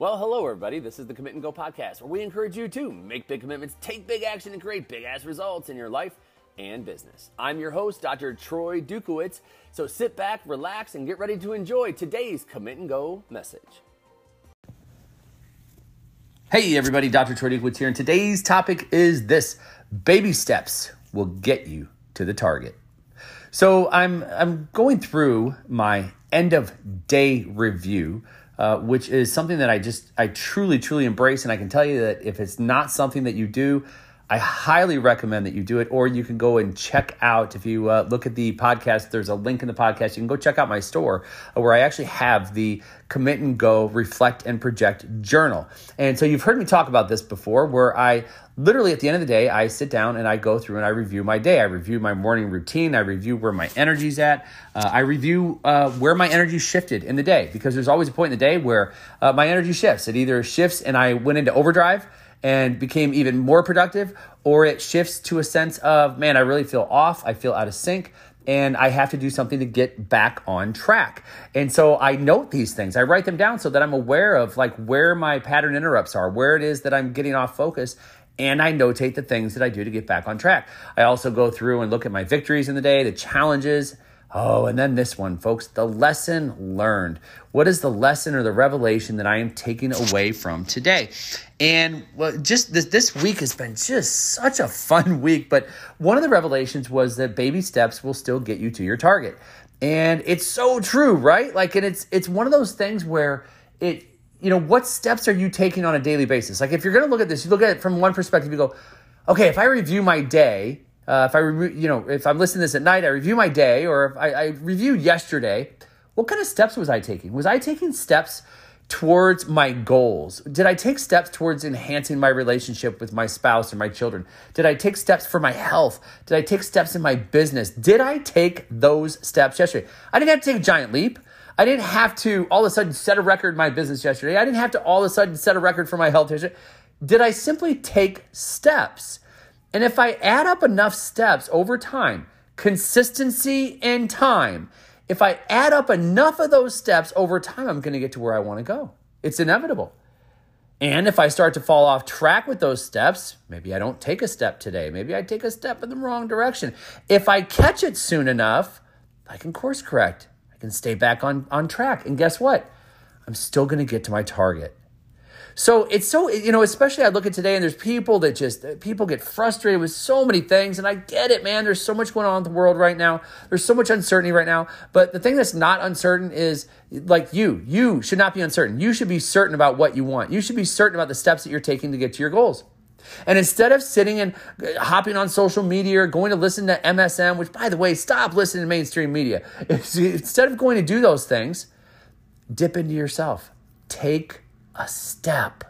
Well, hello, everybody. This is the Commit and Go podcast, where we encourage you to make big commitments, take big action, and create big ass results in your life and business. I'm your host, Dr. Troy Dukowitz. So sit back, relax, and get ready to enjoy today's Commit and Go message. Hey, everybody. Dr. Troy Dukowitz here, and today's topic is this baby steps will get you to the target. So I'm I'm going through my end of day review uh, which is something that I just, I truly, truly embrace. And I can tell you that if it's not something that you do, I highly recommend that you do it, or you can go and check out. If you uh, look at the podcast, there's a link in the podcast. You can go check out my store uh, where I actually have the Commit and Go Reflect and Project Journal. And so you've heard me talk about this before, where I literally at the end of the day, I sit down and I go through and I review my day. I review my morning routine. I review where my energy's at. Uh, I review uh, where my energy shifted in the day because there's always a point in the day where uh, my energy shifts. It either shifts and I went into overdrive and became even more productive, or it shifts to a sense of, man, I really feel off, I feel out of sync, and I have to do something to get back on track. And so I note these things. I write them down so that I'm aware of like where my pattern interrupts are, where it is that I'm getting off focus, and I notate the things that I do to get back on track. I also go through and look at my victories in the day, the challenges, Oh, and then this one, folks the lesson learned. What is the lesson or the revelation that I am taking away from today? And well, just this, this week has been just such a fun week. But one of the revelations was that baby steps will still get you to your target. And it's so true, right? Like, and it's it's one of those things where it, you know, what steps are you taking on a daily basis? Like, if you're going to look at this, you look at it from one perspective. You go, okay, if I review my day, uh, if I, re- you know, if I'm listening to this at night, I review my day, or if I, I reviewed yesterday, what kind of steps was I taking? Was I taking steps towards my goals? Did I take steps towards enhancing my relationship with my spouse and my children? Did I take steps for my health? Did I take steps in my business? Did I take those steps yesterday? I didn't have to take a giant leap. I didn't have to all of a sudden set a record in my business yesterday. I didn't have to all of a sudden set a record for my health yesterday. Did I simply take steps? And if I add up enough steps over time, consistency and time, if I add up enough of those steps over time, I'm going to get to where I want to go. It's inevitable. And if I start to fall off track with those steps, maybe I don't take a step today. Maybe I take a step in the wrong direction. If I catch it soon enough, I can course correct. I can stay back on, on track. And guess what? I'm still going to get to my target. So it's so, you know, especially I look at today and there's people that just, people get frustrated with so many things. And I get it, man. There's so much going on in the world right now. There's so much uncertainty right now. But the thing that's not uncertain is like you, you should not be uncertain. You should be certain about what you want. You should be certain about the steps that you're taking to get to your goals. And instead of sitting and uh, hopping on social media or going to listen to MSM, which by the way, stop listening to mainstream media. Instead of going to do those things, dip into yourself. Take a step.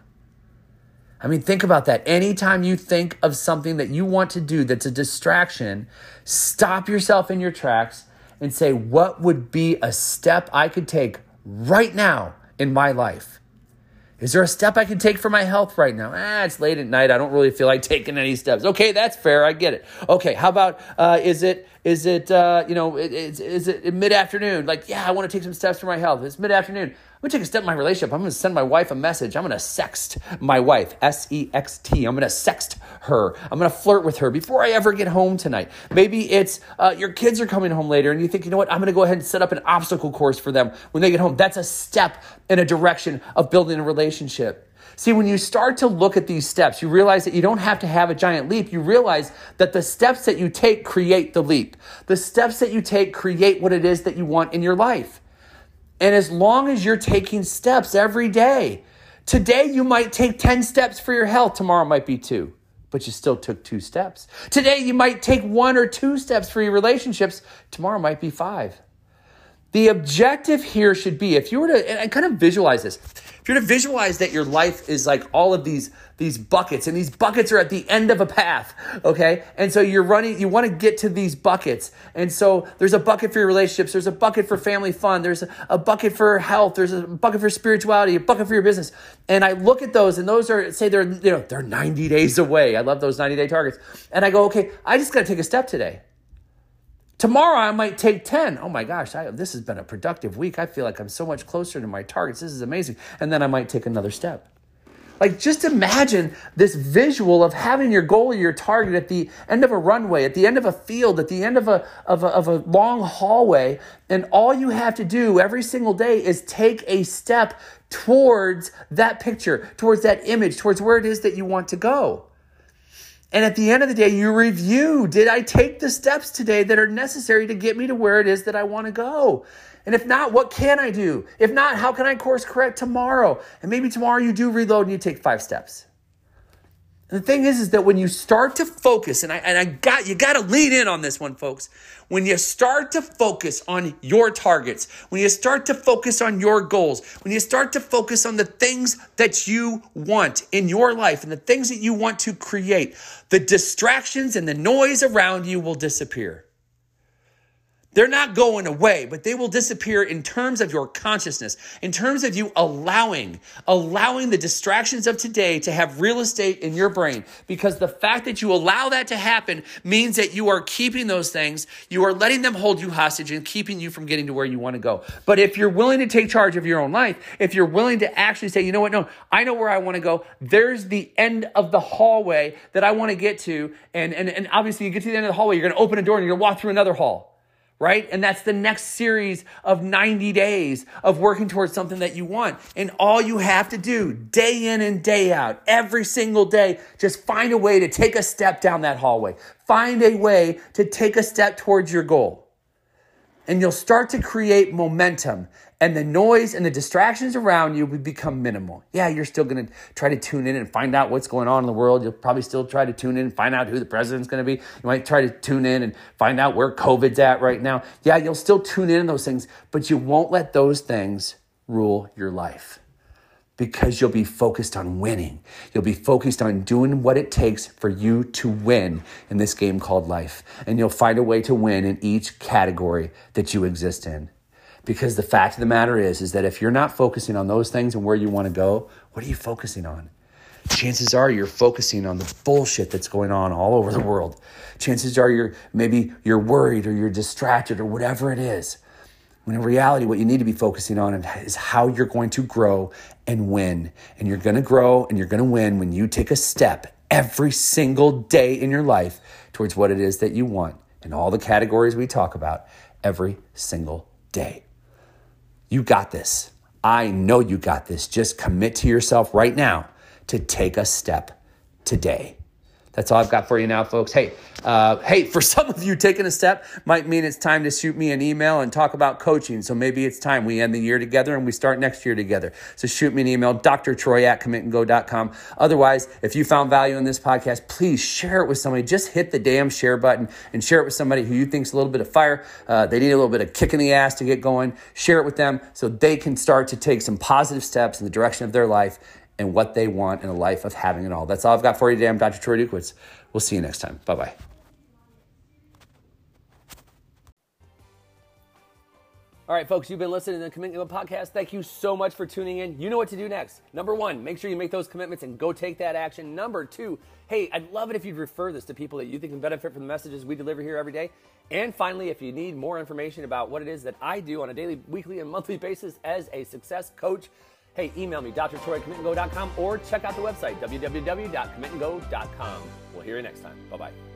I mean, think about that. Anytime you think of something that you want to do that's a distraction, stop yourself in your tracks and say, what would be a step I could take right now in my life? Is there a step I can take for my health right now? Ah, it's late at night. I don't really feel like taking any steps. Okay, that's fair. I get it. Okay, how about uh, is it is it uh, you know is, is it mid afternoon? Like, yeah, I want to take some steps for my health. It's mid afternoon. I'm gonna take a step in my relationship. I'm gonna send my wife a message. I'm gonna sext my wife, S E X T. I'm gonna sext her. I'm gonna flirt with her before I ever get home tonight. Maybe it's uh, your kids are coming home later and you think, you know what, I'm gonna go ahead and set up an obstacle course for them when they get home. That's a step in a direction of building a relationship. See, when you start to look at these steps, you realize that you don't have to have a giant leap. You realize that the steps that you take create the leap. The steps that you take create what it is that you want in your life. And as long as you're taking steps every day, today you might take 10 steps for your health, tomorrow might be two, but you still took two steps. Today you might take one or two steps for your relationships, tomorrow might be five. The objective here should be if you were to, and kind of visualize this, if you're to visualize that your life is like all of these, these buckets, and these buckets are at the end of a path, okay? And so you're running, you want to get to these buckets. And so there's a bucket for your relationships, there's a bucket for family fun, there's a, a bucket for health, there's a bucket for spirituality, a bucket for your business. And I look at those, and those are, say they're, you know, they're 90 days away. I love those 90 day targets. And I go, okay, I just got to take a step today Tomorrow I might take 10. Oh my gosh, I, this has been a productive week. I feel like I'm so much closer to my targets. This is amazing. And then I might take another step. Like, just imagine this visual of having your goal or your target at the end of a runway, at the end of a field, at the end of a, of a, of a long hallway. And all you have to do every single day is take a step towards that picture, towards that image, towards where it is that you want to go. And at the end of the day, you review did I take the steps today that are necessary to get me to where it is that I want to go? And if not, what can I do? If not, how can I course correct tomorrow? And maybe tomorrow you do reload and you take five steps. The thing is, is that when you start to focus, and I, and I got, you got to lean in on this one, folks. When you start to focus on your targets, when you start to focus on your goals, when you start to focus on the things that you want in your life and the things that you want to create, the distractions and the noise around you will disappear. They're not going away, but they will disappear in terms of your consciousness, in terms of you allowing, allowing the distractions of today to have real estate in your brain. Because the fact that you allow that to happen means that you are keeping those things, you are letting them hold you hostage and keeping you from getting to where you want to go. But if you're willing to take charge of your own life, if you're willing to actually say, you know what, no, I know where I want to go. There's the end of the hallway that I want to get to. And, and, and obviously you get to the end of the hallway, you're going to open a door and you're going to walk through another hall right? And that's the next series of 90 days of working towards something that you want. And all you have to do day in and day out, every single day, just find a way to take a step down that hallway. Find a way to take a step towards your goal. And you'll start to create momentum and the noise and the distractions around you would become minimal. Yeah, you're still going to try to tune in and find out what's going on in the world. You'll probably still try to tune in and find out who the president's going to be. You might try to tune in and find out where COVID's at right now. Yeah, you'll still tune in those things, but you won't let those things rule your life because you'll be focused on winning. You'll be focused on doing what it takes for you to win in this game called life. And you'll find a way to win in each category that you exist in. Because the fact of the matter is, is that if you're not focusing on those things and where you want to go, what are you focusing on? Chances are you're focusing on the bullshit that's going on all over the world. Chances are you're maybe you're worried or you're distracted or whatever it is. When in reality, what you need to be focusing on is how you're going to grow and win. And you're going to grow and you're going to win when you take a step every single day in your life towards what it is that you want in all the categories we talk about every single day. You got this. I know you got this. Just commit to yourself right now to take a step today. That's all I've got for you now, folks. Hey, uh, hey, for some of you, taking a step might mean it's time to shoot me an email and talk about coaching. So maybe it's time we end the year together and we start next year together. So shoot me an email, drtroy at commitandgo.com. Otherwise, if you found value in this podcast, please share it with somebody. Just hit the damn share button and share it with somebody who you think's a little bit of fire. Uh, they need a little bit of kick in the ass to get going. Share it with them so they can start to take some positive steps in the direction of their life and what they want in a life of having it all. That's all I've got for you today. I'm Dr. Troy Dukowitz. We'll see you next time. Bye bye. All right, folks, you've been listening to the Commitment Podcast. Thank you so much for tuning in. You know what to do next. Number one, make sure you make those commitments and go take that action. Number two, hey, I'd love it if you'd refer this to people that you think can benefit from the messages we deliver here every day. And finally, if you need more information about what it is that I do on a daily, weekly, and monthly basis as a success coach, hey, email me, drtroy@commitandgo.com, or check out the website, www.commitandgo.com. We'll hear you next time. Bye bye.